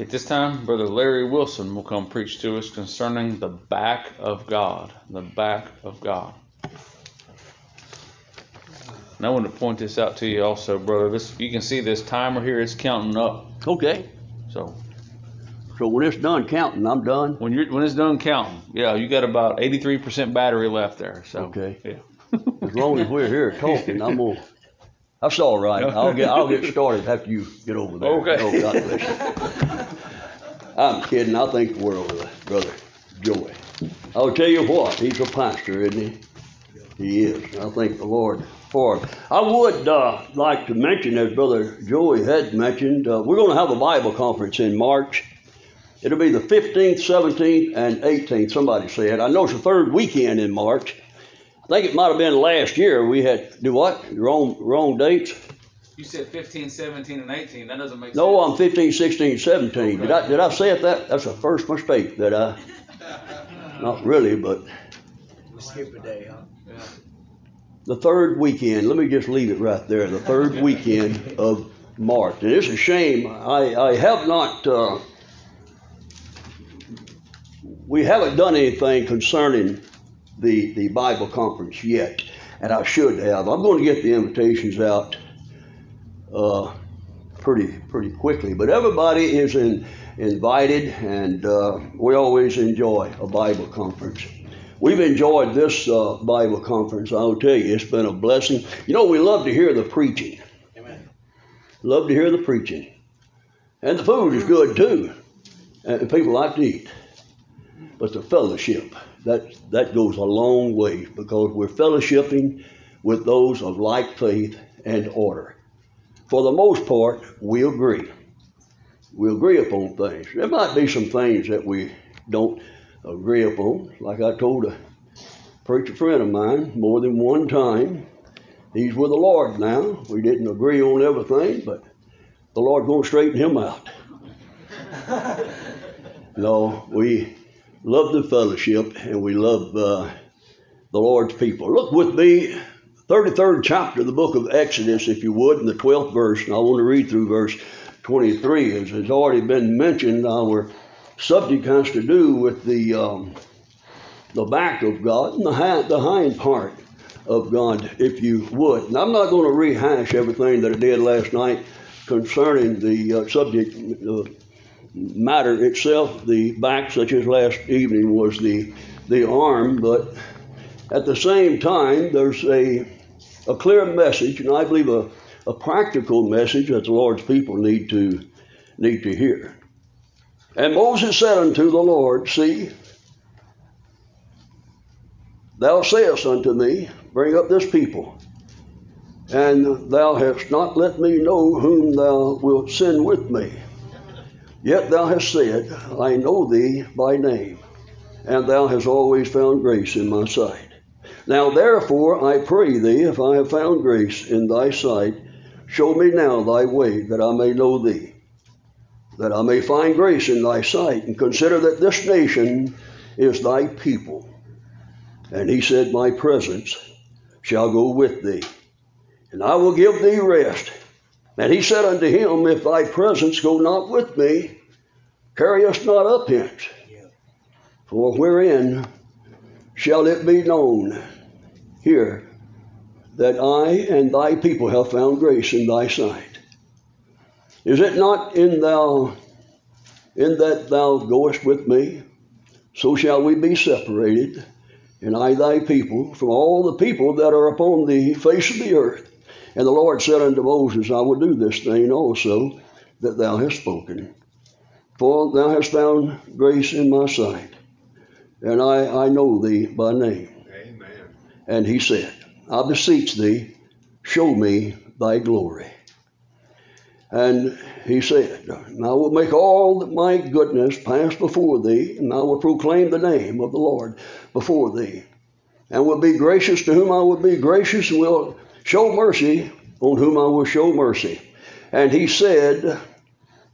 At this time, Brother Larry Wilson will come preach to us concerning the back of God. The back of God. And I want to point this out to you also, brother. This you can see this timer here is counting up. Okay. So So when it's done counting, I'm done. when you're when it's done counting, yeah, you got about 83% battery left there. So Okay. yeah. As long as we're here talking, I'm gonna. That's all right. I'll get I'll get started after you get over there. Okay. Oh, God bless you. I'm kidding. I think the world of brother Joey. I'll tell you what. He's a pastor, isn't he? He is. I thank the Lord for him. I would uh, like to mention, as Brother Joey had mentioned, uh, we're going to have a Bible conference in March. It'll be the 15th, 17th, and 18th. Somebody said. I know it's the third weekend in March. I think it might have been last year we had do what? Wrong wrong dates? You said 15, 17, and 18. That doesn't make sense. No, I'm 15, 16, 17. Did I did I say it that? That's the first mistake that I. Not really, but We skip a day, huh? the third weekend. Let me just leave it right there. The third weekend of March, and it's a shame. I I have not. Uh, we haven't done anything concerning the the Bible conference yet, and I should have. I'm going to get the invitations out uh, pretty pretty quickly. But everybody is in, invited, and uh, we always enjoy a Bible conference. We've enjoyed this uh, Bible conference. I'll tell you, it's been a blessing. You know, we love to hear the preaching. Amen. Love to hear the preaching, and the food is good too, and people like to eat. But the fellowship that that goes a long way because we're fellowshipping with those of like faith and order. For the most part, we agree. We agree upon things. There might be some things that we don't agree upon. Like I told a preacher friend of mine more than one time, he's with the Lord now. We didn't agree on everything, but the Lord gonna straighten him out. no, we love the fellowship and we love uh, the Lord's people. Look with me, 33rd chapter of the book of Exodus, if you would, in the 12th verse. And I want to read through verse 23. As has already been mentioned, our subject has to do with the, um, the back of God and the, hind, the hind part of God, if you would. And I'm not going to rehash everything that I did last night concerning the uh, subject uh, matter itself. The back, such as last evening, was the, the arm, but at the same time, there's a, a clear message, and I believe a, a practical message that the Lord's people need to need to hear. And Moses said unto the Lord, See, thou sayest unto me, Bring up this people, and thou hast not let me know whom thou wilt send with me. Yet thou hast said, I know thee by name, and thou hast always found grace in my sight. Now therefore I pray thee, if I have found grace in thy sight, show me now thy way, that I may know thee, that I may find grace in thy sight, and consider that this nation is thy people. And he said, My presence shall go with thee, and I will give thee rest. And he said unto him, If thy presence go not with me, carry us not up hence. For wherein shall it be known here that I and thy people have found grace in thy sight? Is it not in thou in that thou goest with me? So shall we be separated, and I thy people, from all the people that are upon the face of the earth. And the Lord said unto Moses, I will do this thing also that thou hast spoken. For thou hast found grace in my sight, and I, I know thee by name. Amen. And he said, I beseech thee, show me thy glory. And he said, I will make all my goodness pass before thee, and I will proclaim the name of the Lord before thee, and will be gracious to whom I will be gracious, and will show mercy on whom I will show mercy. And he said,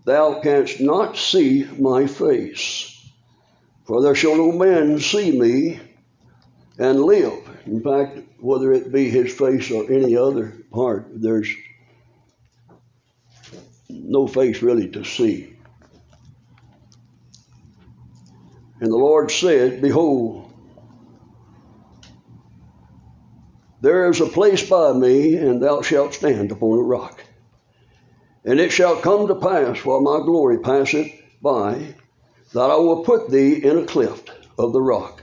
Thou canst not see my face, for there shall no man see me and live. In fact, whether it be his face or any other part, there's no face really to see. And the Lord said, Behold, there is a place by me, and thou shalt stand upon a rock. And it shall come to pass, while my glory passeth by, that I will put thee in a cleft of the rock,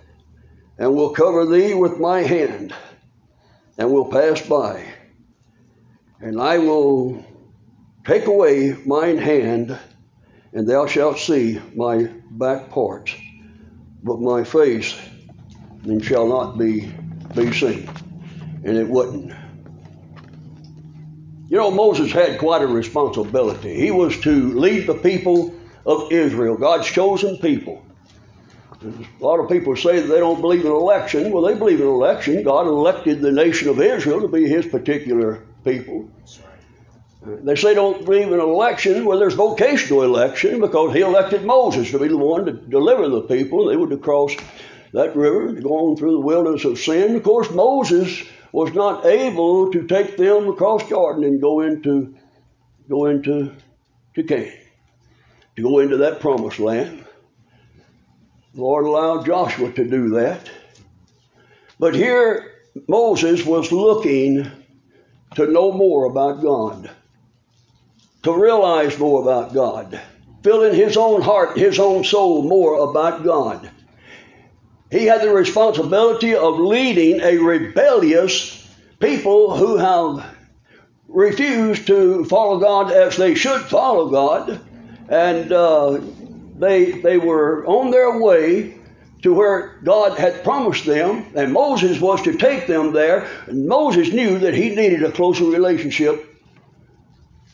and will cover thee with my hand, and will pass by. And I will take away mine hand, and thou shalt see my back parts, but my face and shall not be be seen. And it wouldn't. You know, Moses had quite a responsibility. He was to lead the people of Israel, God's chosen people. A lot of people say that they don't believe in election. Well, they believe in election. God elected the nation of Israel to be his particular people. They say they don't believe in election. Well, there's vocational election because he elected Moses to be the one to deliver the people. They were to cross that river, going through the wilderness of sin. Of course, Moses was not able to take them across Jordan and go into go into to Canaan, to go into that promised land. The Lord allowed Joshua to do that. But here Moses was looking to know more about God to realize more about God, filling his own heart, his own soul more about God. He had the responsibility of leading a rebellious people who have refused to follow God as they should follow God, and uh, they they were on their way to where God had promised them, and Moses was to take them there. And Moses knew that he needed a closer relationship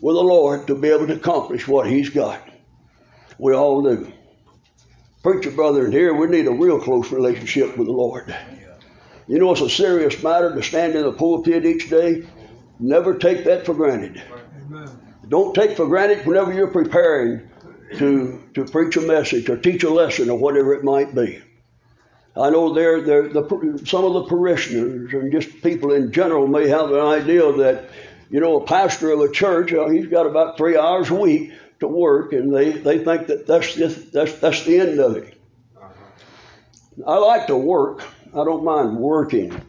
with the Lord to be able to accomplish what He's got. We all do. Preacher brother in here, we need a real close relationship with the Lord. You know, it's a serious matter to stand in the pulpit each day. Never take that for granted. Amen. Don't take for granted whenever you're preparing to, to preach a message or teach a lesson or whatever it might be. I know there, there, the, some of the parishioners and just people in general may have an idea that you know, a pastor of a church, uh, he's got about three hours a week to work, and they, they think that that's, just, that's, that's the end of it. Uh-huh. I like to work. I don't mind working.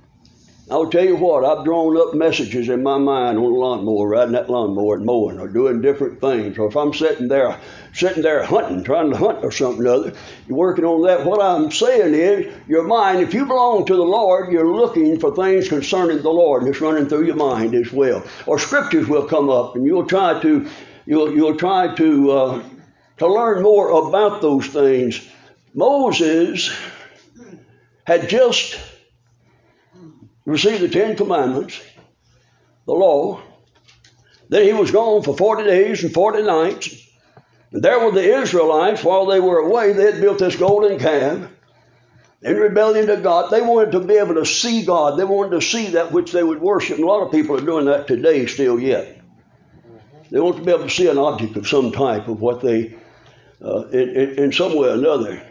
I'll tell you what, I've drawn up messages in my mind on a lawnmower, riding that lawnmower and mowing or doing different things. Or if I'm sitting there, sitting there hunting, trying to hunt or something or other, you're working on that. What I'm saying is, your mind, if you belong to the Lord, you're looking for things concerning the Lord, and it's running through your mind as well. Or scriptures will come up, and you'll try to, you'll, you'll try to, uh, to learn more about those things. Moses had just received the Ten Commandments, the law. Then he was gone for 40 days and 40 nights. And there were the Israelites, while they were away, they had built this golden calf in rebellion to God. They wanted to be able to see God. They wanted to see that which they would worship. And a lot of people are doing that today still yet. They want to be able to see an object of some type of what they, uh, in, in, in some way or another.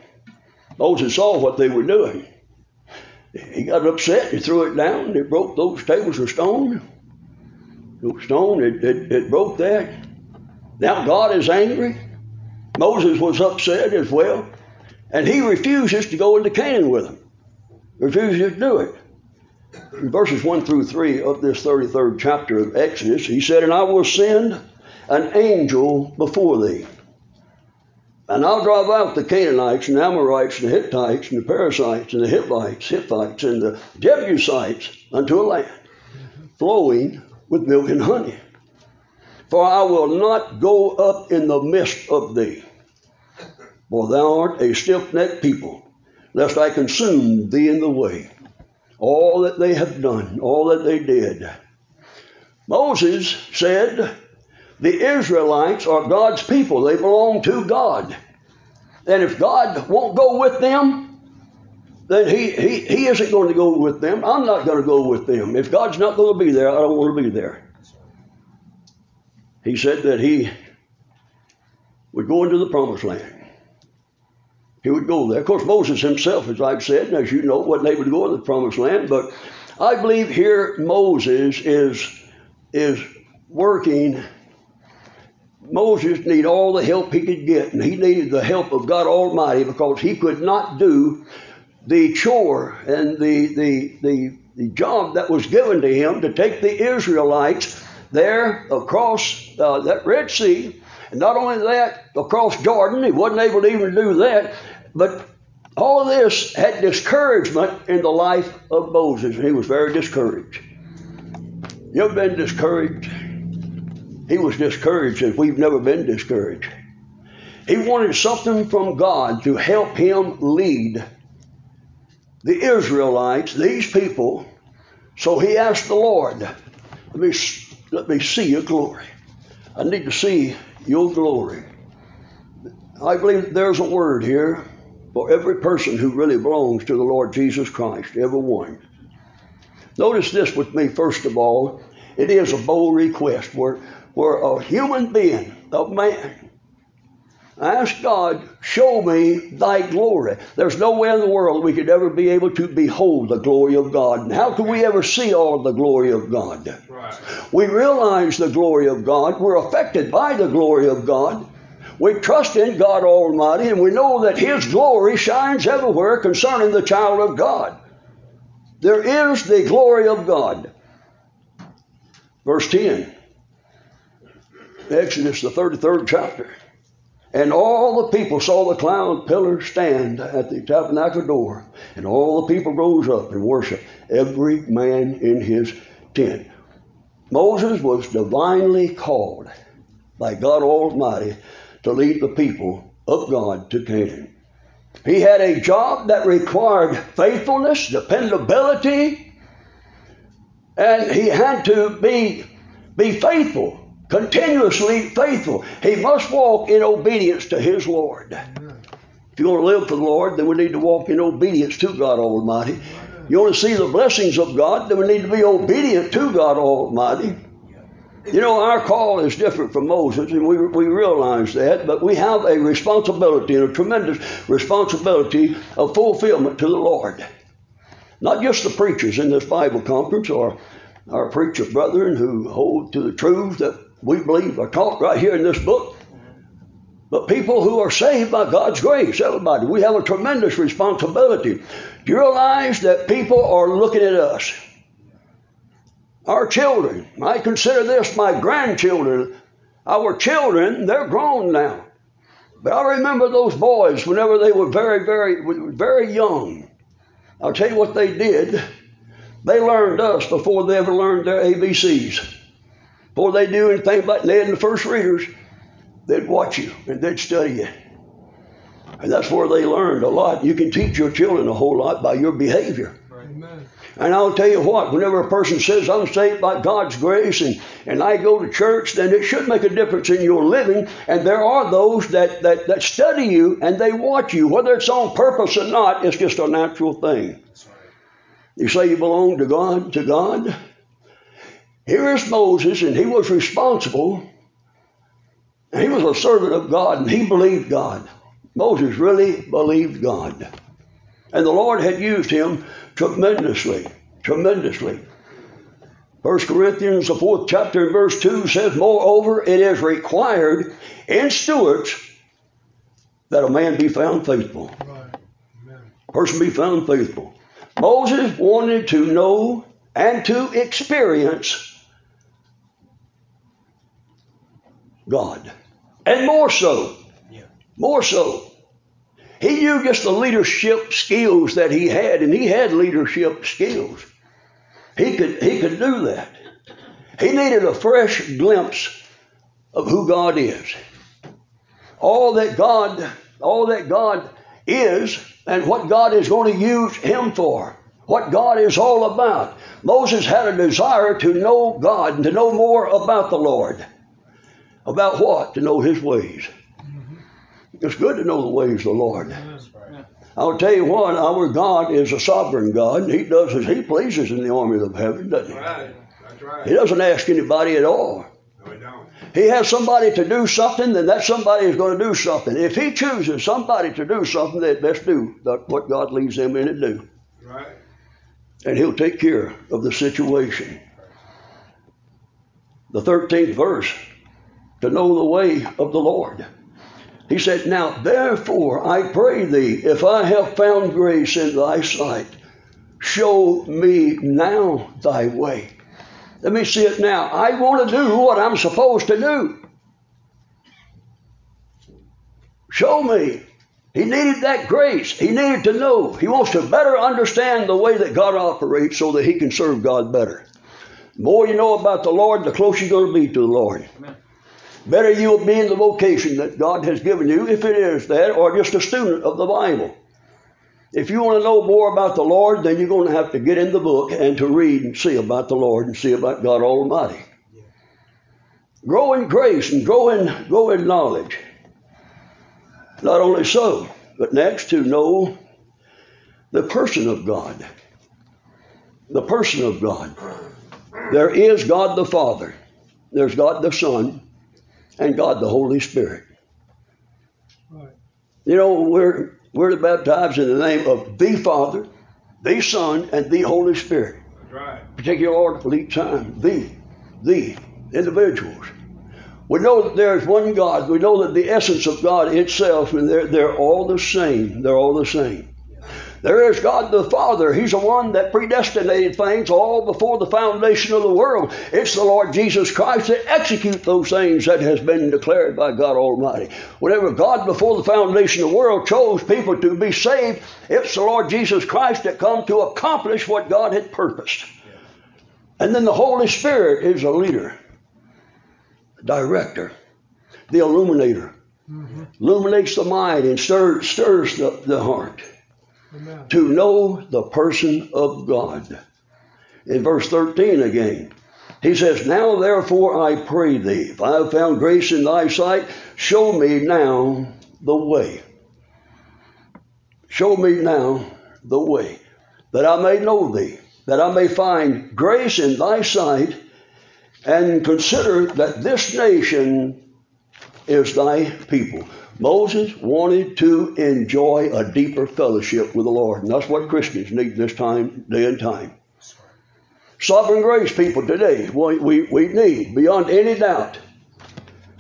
Moses saw what they were doing. He got upset, he threw it down, it broke those tables of stone. Stone, it, it, it broke that. Now God is angry. Moses was upset as well. And he refuses to go into Canaan with them. Refuses to do it. In verses 1 through 3 of this 33rd chapter of Exodus, he said, And I will send an angel before thee and I'll drive out the Canaanites and Amorites and the Hittites and the Perizzites and the Hivites, Hittites and the Jebusites unto a land flowing with milk and honey. For I will not go up in the midst of thee, for thou art a stiff necked people, lest I consume thee in the way. All that they have done, all that they did. Moses said, the Israelites are God's people. They belong to God. And if God won't go with them, then he, he, he isn't going to go with them. I'm not going to go with them. If God's not going to be there, I don't want to be there. He said that he would go into the promised land. He would go there. Of course, Moses himself, as I've said, and as you know, wasn't able to go to the promised land. But I believe here Moses is, is working Moses needed all the help he could get, and he needed the help of God Almighty because he could not do the chore and the, the, the, the job that was given to him to take the Israelites there across uh, that Red Sea. And not only that, across Jordan, he wasn't able to even do that, but all of this had discouragement in the life of Moses, and he was very discouraged. You ever been discouraged? He was discouraged as we've never been discouraged. He wanted something from God to help him lead the Israelites, these people. So he asked the Lord, let me, let me see your glory. I need to see your glory. I believe there's a word here for every person who really belongs to the Lord Jesus Christ, every one. Notice this with me, first of all. It is a bold request where, where a human being, a man, ask God, show me thy glory. There's no way in the world we could ever be able to behold the glory of God. And how can we ever see all the glory of God? Right. We realize the glory of God. We're affected by the glory of God. We trust in God Almighty and we know that His glory shines everywhere concerning the child of God. There is the glory of God. Verse 10, Exodus, the 33rd chapter. And all the people saw the cloud pillar stand at the tabernacle door, and all the people rose up and worshiped, every man in his tent. Moses was divinely called by God Almighty to lead the people of God to Canaan. He had a job that required faithfulness, dependability, and he had to be, be faithful, continuously faithful. He must walk in obedience to his Lord. If you want to live for the Lord, then we need to walk in obedience to God Almighty. You want to see the blessings of God, then we need to be obedient to God Almighty. You know, our call is different from Moses, and we, we realize that, but we have a responsibility, and a tremendous responsibility of fulfillment to the Lord. Not just the preachers in this Bible conference or our preacher brethren who hold to the truths that we believe are taught right here in this book, but people who are saved by God's grace, everybody. We have a tremendous responsibility. Do you realize that people are looking at us? Our children. I consider this my grandchildren. Our children, they're grown now. But I remember those boys whenever they were very, very, very young. I'll tell you what they did. They learned us before they ever learned their ABCs. Before they do anything like they in the first readers, they'd watch you and they'd study you. And that's where they learned a lot. You can teach your children a whole lot by your behavior. Amen. And I'll tell you what, whenever a person says, I'm saved by God's grace and, and I go to church, then it should make a difference in your living. And there are those that, that, that study you and they watch you. Whether it's on purpose or not, it's just a natural thing. You say you belong to God, to God. Here is Moses, and he was responsible. He was a servant of God, and he believed God. Moses really believed God. And the Lord had used him tremendously, tremendously. First Corinthians, the fourth chapter, and verse 2 says, Moreover, it is required in stewards that a man be found faithful. Right. Person be found faithful. Moses wanted to know and to experience God. And more so. Yeah. More so. He knew just the leadership skills that he had, and he had leadership skills. He could, he could do that. He needed a fresh glimpse of who God is. All that God, all that God is, and what God is going to use him for. What God is all about. Moses had a desire to know God and to know more about the Lord. About what? To know his ways. It's good to know the ways of the Lord. I'll tell you what, our God is a sovereign God. and He does as He pleases in the army of heaven, doesn't He? Right. Right. He doesn't ask anybody at all. No, he, don't. he has somebody to do something, then that somebody is going to do something. If He chooses somebody to do something, they best do what God leaves them in to do. Right. And He'll take care of the situation. The 13th verse to know the way of the Lord. He said, Now therefore I pray thee, if I have found grace in thy sight, show me now thy way. Let me see it now. I want to do what I'm supposed to do. Show me. He needed that grace. He needed to know. He wants to better understand the way that God operates so that he can serve God better. The more you know about the Lord, the closer you're going to be to the Lord. Amen. Better you'll be in the vocation that God has given you, if it is that, or just a student of the Bible. If you want to know more about the Lord, then you're going to have to get in the book and to read and see about the Lord and see about God Almighty. Grow in grace and grow in, grow in knowledge. Not only so, but next to know the person of God. The person of God. There is God the Father, there's God the Son, and God the Holy Spirit. Right. You know, we're we're baptized in the name of the Father, the Son, and the Holy Spirit. That's right. Particular order for each time. The, the individuals. We know that there is one God. We know that the essence of God itself, and they're, they're all the same. They're all the same. There is God the Father. He's the one that predestinated things all before the foundation of the world. It's the Lord Jesus Christ that execute those things that has been declared by God Almighty. Whenever God before the foundation of the world chose people to be saved, it's the Lord Jesus Christ that come to accomplish what God had purposed. And then the Holy Spirit is a leader, a director, the illuminator. Mm-hmm. Illuminates the mind and stirs, stirs the, the heart To know the person of God. In verse 13 again, he says, Now therefore I pray thee, if I have found grace in thy sight, show me now the way. Show me now the way, that I may know thee, that I may find grace in thy sight, and consider that this nation is thy people. Moses wanted to enjoy a deeper fellowship with the Lord, and that's what Christians need this time, day and time. Sovereign grace people today, we, we, we need, beyond any doubt,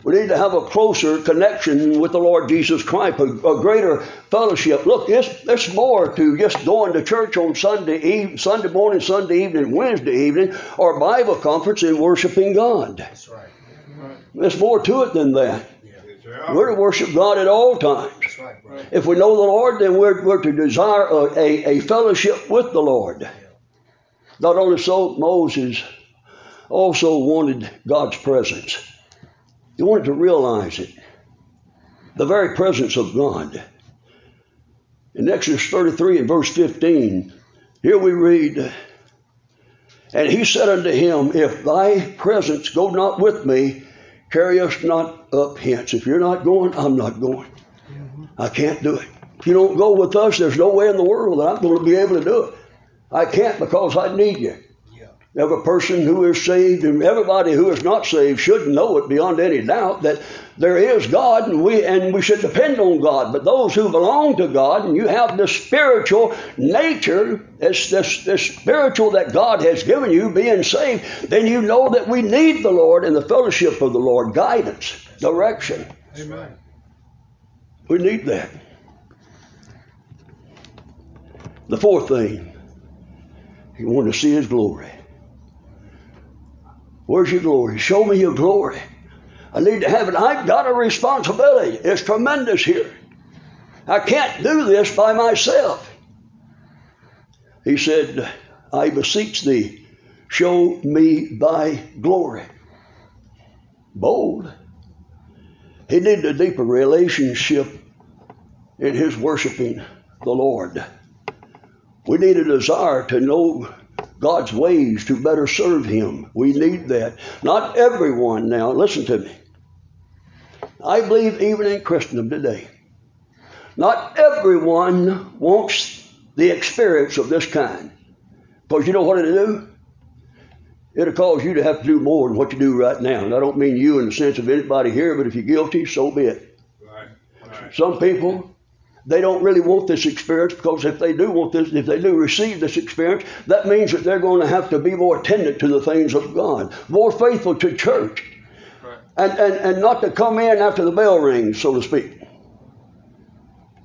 we need to have a closer connection with the Lord Jesus Christ, a, a greater fellowship. Look, it's, it's more to just going to church on Sunday eve, Sunday morning, Sunday evening, Wednesday evening, or Bible conference and worshiping God. That's right. There's more to it than that. Yes. We're to worship God at all times. That's right. If we know the Lord, then we're, we're to desire a, a, a fellowship with the Lord. Not only so, Moses also wanted God's presence. He wanted to realize it. The very presence of God. In Exodus 33 and verse 15, here we read, And he said unto him, If thy presence go not with me, carry us not up hence. If you're not going, I'm not going. I can't do it. If you don't go with us, there's no way in the world that I'm going to be able to do it. I can't because I need you. Every person who is saved and everybody who is not saved should know it beyond any doubt that there is God and we and we should depend on God. But those who belong to God and you have the spiritual nature, this, this, this spiritual that God has given you, being saved, then you know that we need the Lord and the fellowship of the Lord, guidance, direction. Amen. We need that. The fourth thing, he wanted to see his glory. Where's your glory? Show me your glory. I need to have it. I've got a responsibility. It's tremendous here. I can't do this by myself. He said, I beseech thee, show me thy glory. Bold. He needed a deeper relationship in his worshiping the Lord. We need a desire to know God's ways to better serve Him. We need that. Not everyone now, listen to me. I believe even in Christendom today, not everyone wants the experience of this kind. Because you know what it'll do? It'll cause you to have to do more than what you do right now. And I don't mean you in the sense of anybody here, but if you're guilty, so be it. Right. Right. Some people, they don't really want this experience because if they do want this, if they do receive this experience, that means that they're going to have to be more attendant to the things of God, more faithful to church. Right. and, and, and not to come in after the bell rings, so to speak.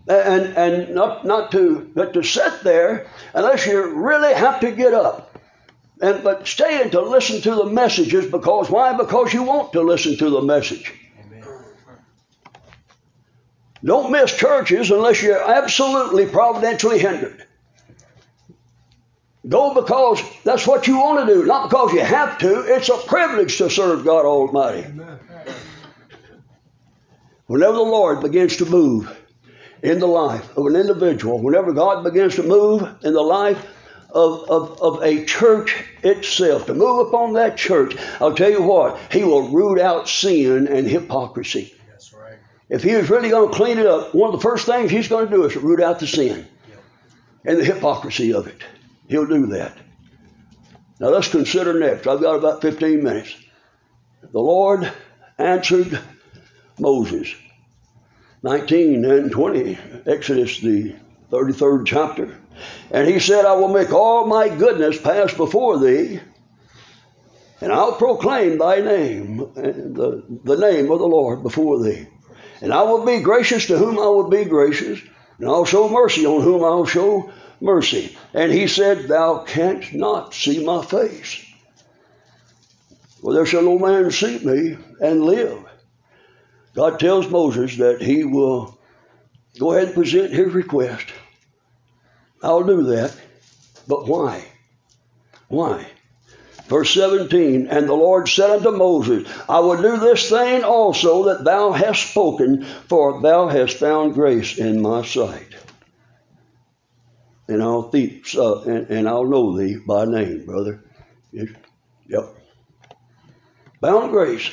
And, and not, not to, but to sit there unless you really have to get up. And, but stay and to listen to the messages because why? Because you want to listen to the message. Don't miss churches unless you're absolutely providentially hindered. Go because that's what you want to do, not because you have to. It's a privilege to serve God Almighty. Amen. Whenever the Lord begins to move in the life of an individual, whenever God begins to move in the life of, of, of a church itself, to move upon that church, I'll tell you what, He will root out sin and hypocrisy. If He is really going to clean it up, one of the first things He's going to do is root out the sin and the hypocrisy of it. He'll do that. Now let's consider next. I've got about 15 minutes. The Lord answered Moses. 19 and 20, Exodus, the 33rd chapter. And he said, I will make all my goodness pass before thee, and I'll proclaim thy name, eh, the, the name of the Lord before thee. And I will be gracious to whom I will be gracious, and I'll show mercy on whom I'll show mercy. And he said, Thou canst not see my face. Well, there shall no man see me and live. God tells Moses that he will go ahead and present his request. I'll do that. But why? Why? Verse 17, and the Lord said unto Moses, I will do this thing also that thou hast spoken, for thou hast found grace in my sight. And I'll, thee, uh, and, and I'll know thee by name, brother. Yep. Found grace.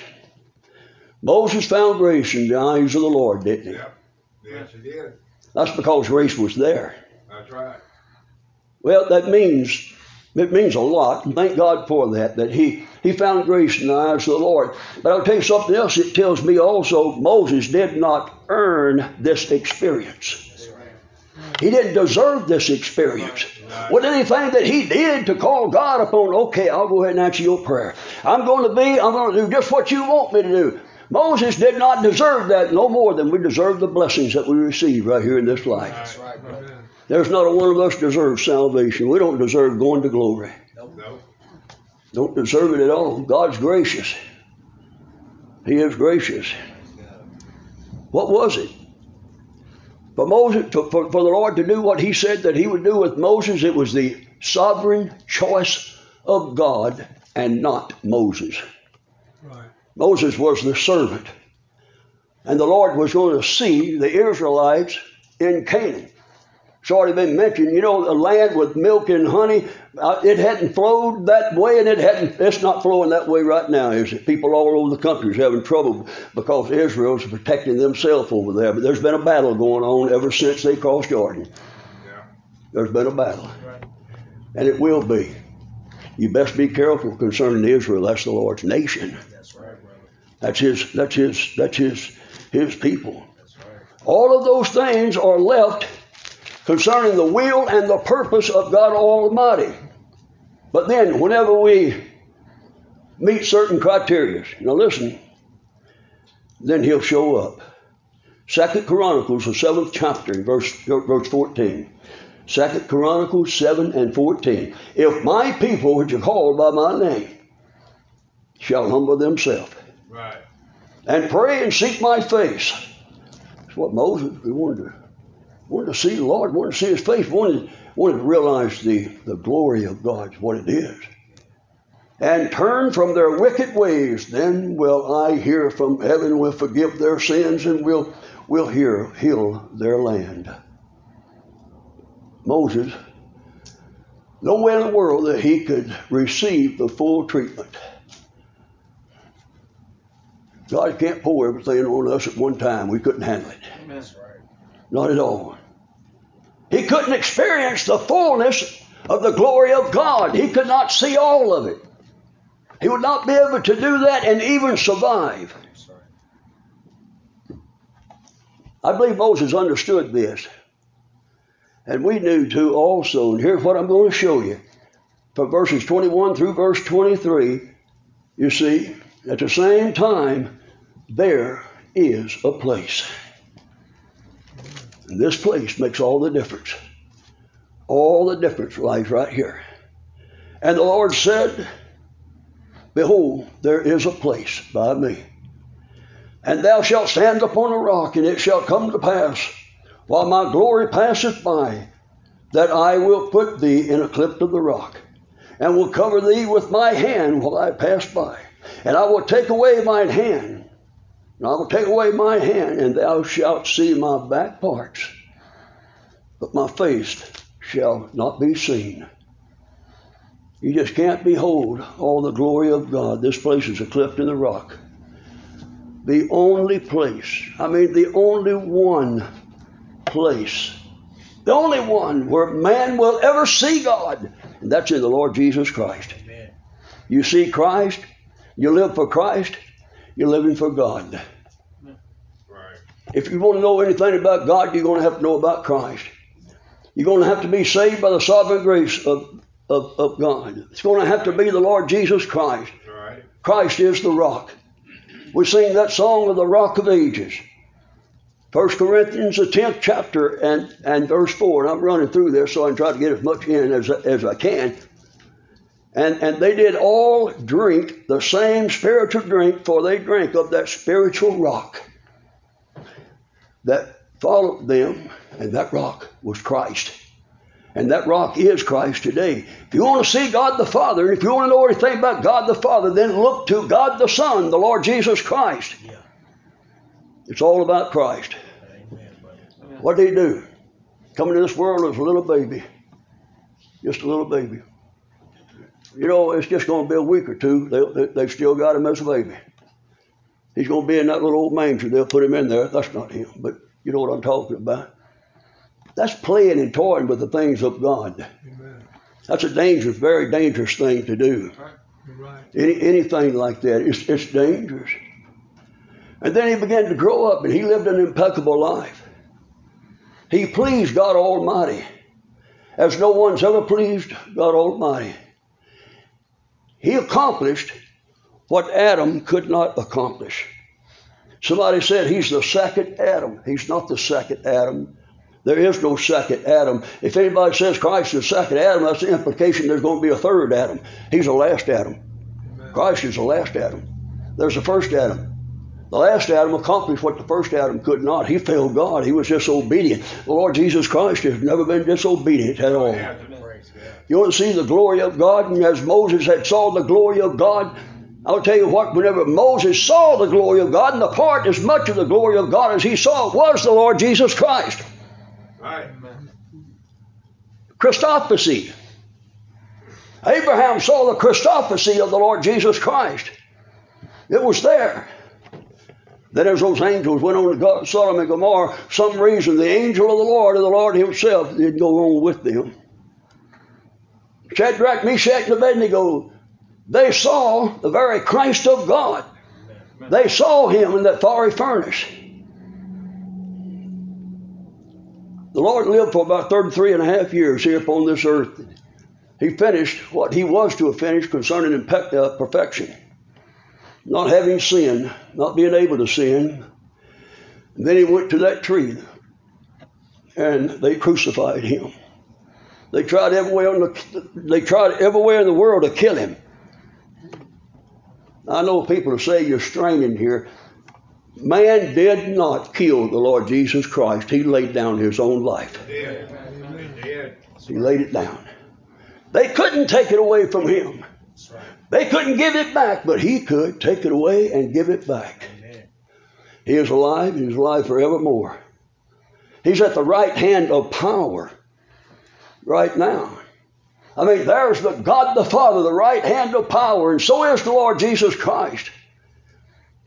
Moses found grace in the eyes of the Lord, didn't he? Yep. Yes, he did. That's because grace was there. That's right. Well, that means it means a lot, thank God for that. That he he found grace in the eyes of the Lord. But I'll tell you something else. It tells me also Moses did not earn this experience. He didn't deserve this experience. With anything that he did to call God upon, okay, I'll go ahead and answer your prayer. I'm going to be, I'm going to do just what you want me to do. Moses did not deserve that no more than we deserve the blessings that we receive right here in this life. Right. There's not a one of us deserves salvation. We don't deserve going to glory. Nope. Nope. Don't deserve it at all. God's gracious. He is gracious. What was it? For Moses, to, for, for the Lord to do what He said that He would do with Moses, it was the sovereign choice of God and not Moses. Right. Moses was the servant. And the Lord was going to see the Israelites in Canaan. It's already been mentioned, you know, the land with milk and honey, uh, it hadn't flowed that way, and it hadn't, it's not flowing that way right now, is it? People all over the country is having trouble because Israel's protecting themselves over there. But there's been a battle going on ever since they crossed Jordan. Yeah. There's been a battle, Right. and it will be. You best be careful concerning Israel. That's the Lord's nation. That's right, brother. That's his. That's his. That's his. His people. That's right. All of those things are left concerning the will and the purpose of God Almighty. But then, whenever we meet certain criteria, now listen, then He'll show up. Second Chronicles, the seventh chapter, verse verse fourteen. Second Chronicles seven and fourteen. If my people, which are called by my name, shall humble themselves Right. and pray and seek my face. That's what Moses we wanted to wanted to see the Lord, wanted to see his face, wanted, wanted to realize the, the glory of God, what it is. And turn from their wicked ways, then will I hear from heaven, will forgive their sins, and will will hear heal their land. Moses, no way in the world that he could receive the full treatment. God can't pour everything on us at one time. We couldn't handle it. Right. Not at all. He couldn't experience the fullness of the glory of God. He could not see all of it. He would not be able to do that and even survive. I believe Moses understood this. And we knew too also. And here's what I'm going to show you. From verses 21 through verse 23, you see, at the same time, there is a place. This place makes all the difference. All the difference lies right here. And the Lord said, Behold, there is a place by me. And thou shalt stand upon a rock, and it shall come to pass, while my glory passeth by, that I will put thee in a cleft of the rock, and will cover thee with my hand while I pass by. And I will take away mine hand, and I will take away my hand, and thou shalt see my back parts, but my face shall not be seen. You just can't behold all the glory of God. This place is a cleft in the rock. The only place, I mean, the only one place, the only one where man will ever see God, and that's in the Lord Jesus Christ. Amen. You see Christ, you live for Christ, you're living for God. Right. If you want to know anything about God, you're going to have to know about Christ. You're going to have to be saved by the sovereign grace of, of, of God. It's going to have to be the Lord Jesus Christ. Right. Christ is the rock. We sing that song of the rock of ages. 1 Corinthians, the 10th chapter, and, and verse 4. And I'm running through this so I can try to get as much in as, as I can. And, and they did all drink the same spiritual drink, for they drank of that spiritual rock that followed them, and that rock was Christ. And that rock is Christ today. If you want to see God the Father, and if you want to know anything about God the Father, then look to God the Son, the Lord Jesus Christ. Yeah. It's all about Christ. Amen. What did he do? Coming to this world as a little baby. Just a little baby. You know, it's just going to be a week or two. They, they, they've still got him as a baby. He's going to be in that little old manger. They'll put him in there. That's not him, but you know what I'm talking about. That's playing and toying with the things of God. Amen. That's a dangerous, very dangerous thing to do. You're right. Any, anything like that, it's, it's dangerous. And then he began to grow up and he lived an impeccable life. He pleased God Almighty as no one's ever pleased God Almighty. He accomplished what Adam could not accomplish. Somebody said he's the second Adam. He's not the second Adam. There is no second Adam. If anybody says Christ is the second Adam, that's the implication there's going to be a third Adam. He's the last Adam. Amen. Christ is the last Adam. There's the first Adam. The last Adam accomplished what the first Adam could not. He failed God. He was disobedient. The Lord Jesus Christ has never been disobedient at all. Yeah. Praise God. You want to see the glory of God? And as Moses had saw the glory of God, I'll tell you what, whenever Moses saw the glory of God, and the part as much of the glory of God as he saw was the Lord Jesus Christ. Right. Christophany. Abraham saw the Christophany of the Lord Jesus Christ. It was there. Then as those angels went on to Sodom and Gomorrah, some reason the angel of the Lord, or the Lord himself, didn't go on with them. Shadrach, Meshach, and Abednego, they saw the very Christ of God. They saw him in that fiery furnace. The Lord lived for about 33 and a half years here upon this earth. He finished what he was to have finished concerning impe- uh, perfection. Not having sin, not being able to sin. Then he went to that tree and they crucified him. They tried everywhere in the, they tried everywhere in the world to kill him. I know people say you're straining here. Man did not kill the Lord Jesus Christ. He laid down his own life. He laid it down. They couldn't take it away from him. They couldn't give it back, but he could take it away and give it back. He is alive, he is alive forevermore. He's at the right hand of power right now. I mean, there's the God the Father, the right hand of power, and so is the Lord Jesus Christ.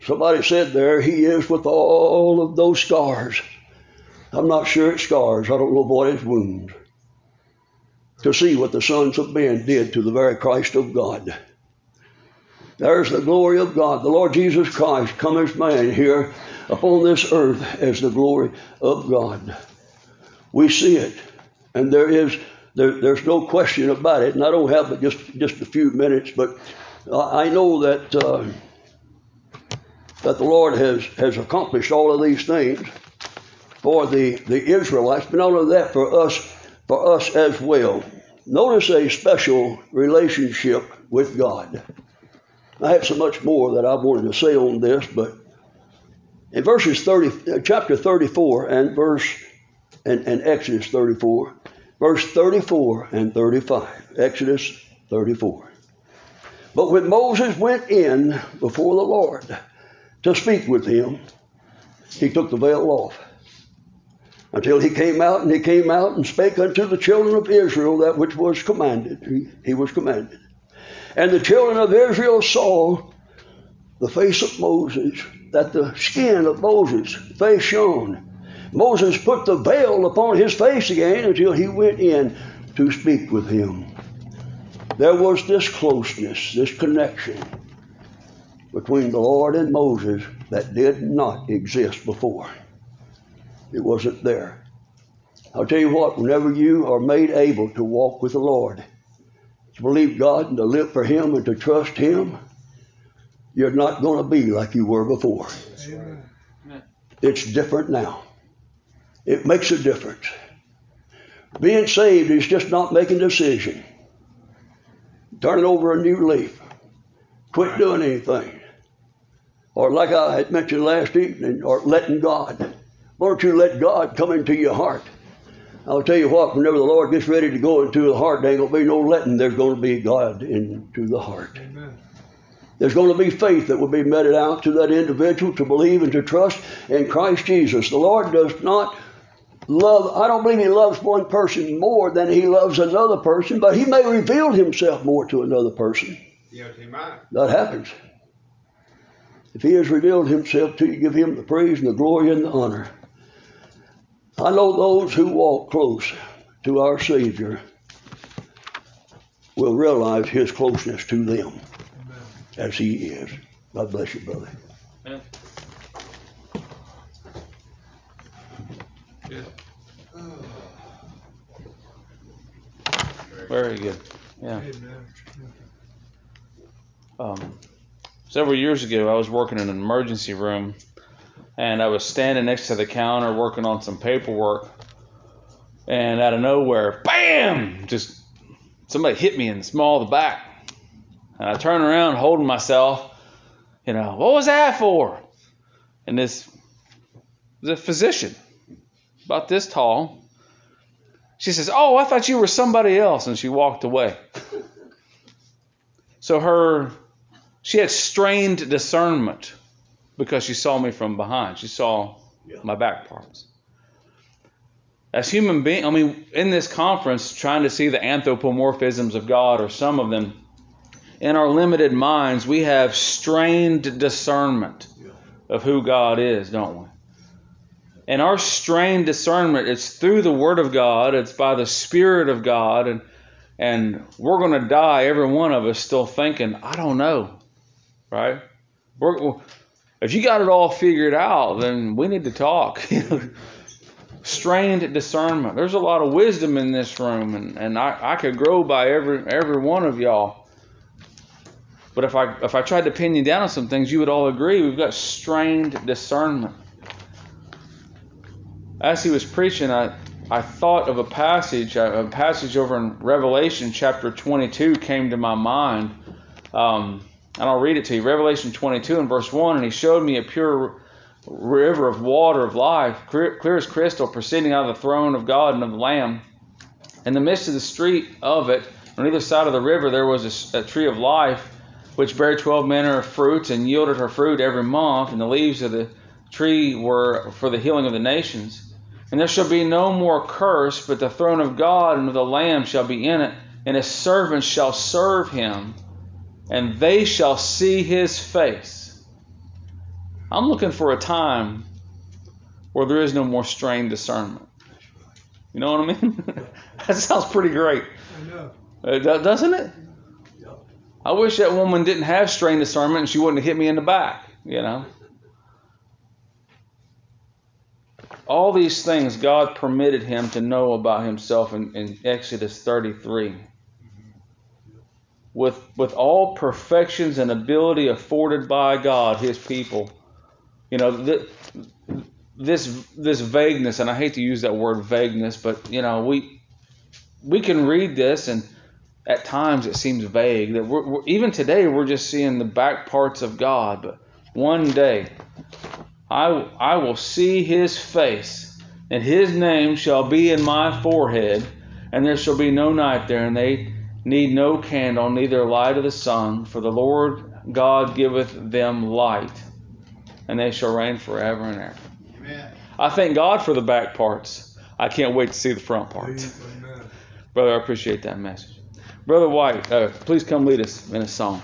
Somebody said there, He is with all of those scars. I'm not sure it's scars. I don't know what it's wounds. To see what the sons of men did to the very Christ of God. There's the glory of God. The Lord Jesus Christ come as man here upon this earth as the glory of God. We see it, and there is there, there's no question about it. And I don't have just just a few minutes, but I I know that uh, that the Lord has, has accomplished all of these things for the, the Israelites, but not only that, for us, for us as well. Notice a special relationship with God. I have so much more that I wanted to say on this, but in verses 30, uh, chapter 34 and verse and, and Exodus 34, verse 34 and 35. Exodus 34. But when Moses went in before the Lord to speak with him, he took the veil off until he came out, and he came out and spake unto the children of Israel that which was commanded. He, he was commanded. And the children of Israel saw the face of Moses, that the skin of Moses' face shone. Moses put the veil upon his face again until he went in to speak with him. There was this closeness, this connection between the Lord and Moses that did not exist before. It wasn't there. I'll tell you what, whenever you are made able to walk with the Lord, to believe God and to live for Him and to trust Him, you're not going to be like you were before. It's different now. It makes a difference. Being saved is just not making a decision, turning over a new leaf, quit doing anything. Or like I had mentioned last evening, or letting God. Why don't you let God come into your heart? I'll tell you what, whenever the Lord gets ready to go into the heart, there ain't going to be no letting. There's going to be God into the heart. Amen. There's going to be faith that will be meted out to that individual to believe and to trust in Christ Jesus. The Lord does not love, I don't believe He loves one person more than He loves another person, but He may reveal Himself more to another person. Yes, he might. That happens. If He has revealed Himself to you, give Him the praise and the glory and the honor. I know those who walk close to our Savior will realize His closeness to them Amen. as He is. God bless you, brother. Yeah. Good. Very good. Yeah. Um, several years ago, I was working in an emergency room, and I was standing next to the counter working on some paperwork, and out of nowhere, bam! Just somebody hit me in the small of the back, and I turned around, holding myself. You know, what was that for? And this the physician, about this tall. She says, "Oh, I thought you were somebody else," and she walked away. So her, she had strained discernment because she saw me from behind. She saw my back parts. As human beings, I mean, in this conference, trying to see the anthropomorphisms of God, or some of them, in our limited minds, we have strained discernment of who God is, don't we? And our strained discernment, it's through the Word of God, it's by the Spirit of God, and and we're going to die, every one of us, still thinking, I don't know, right? We're, if you got it all figured out, then we need to talk. strained discernment. There's a lot of wisdom in this room, and, and I, I could grow by every every one of y'all. But if I if I tried to pin you down on some things, you would all agree we've got strained discernment. As he was preaching, I I thought of a passage, a passage over in Revelation chapter 22 came to my mind. Um, and I'll read it to you. Revelation 22 and verse 1. And he showed me a pure river of water of life, clear, as crystal, proceeding out of the throne of God and of the Lamb. In the midst of the street of it, on either side of the river, there was a, a tree of life, which bare twelve manner of fruits, and yielded her fruit every month. And the leaves of the tree were for the healing of the nations. And there shall be no more curse, but the throne of God and of the Lamb shall be in it, and his servants shall serve him, and they shall see his face. I'm looking for a time where there is no more strained discernment. You know what I mean? that sounds pretty great, I know. Uh, doesn't it? I wish that woman didn't have strained discernment and she wouldn't have hit me in the back, you know? All these things God permitted him to know about himself in, in Exodus 33. With, with all perfections and ability afforded by God, his people You know, th- this this vagueness, and I hate to use that word vagueness, but you know, we we can read this, and at times it seems vague. That we're, we're, even today we're just seeing the back parts of God, but one day I I will see His face, and His name shall be in my forehead, and there shall be no night there, and they need no candle, neither light of the sun, for the Lord God giveth them light, and they shall reign forever and ever. Amen. I thank God for the back parts. I can't wait to see the front parts. Brother, I appreciate that message. Brother White, uh, please come lead us in a song.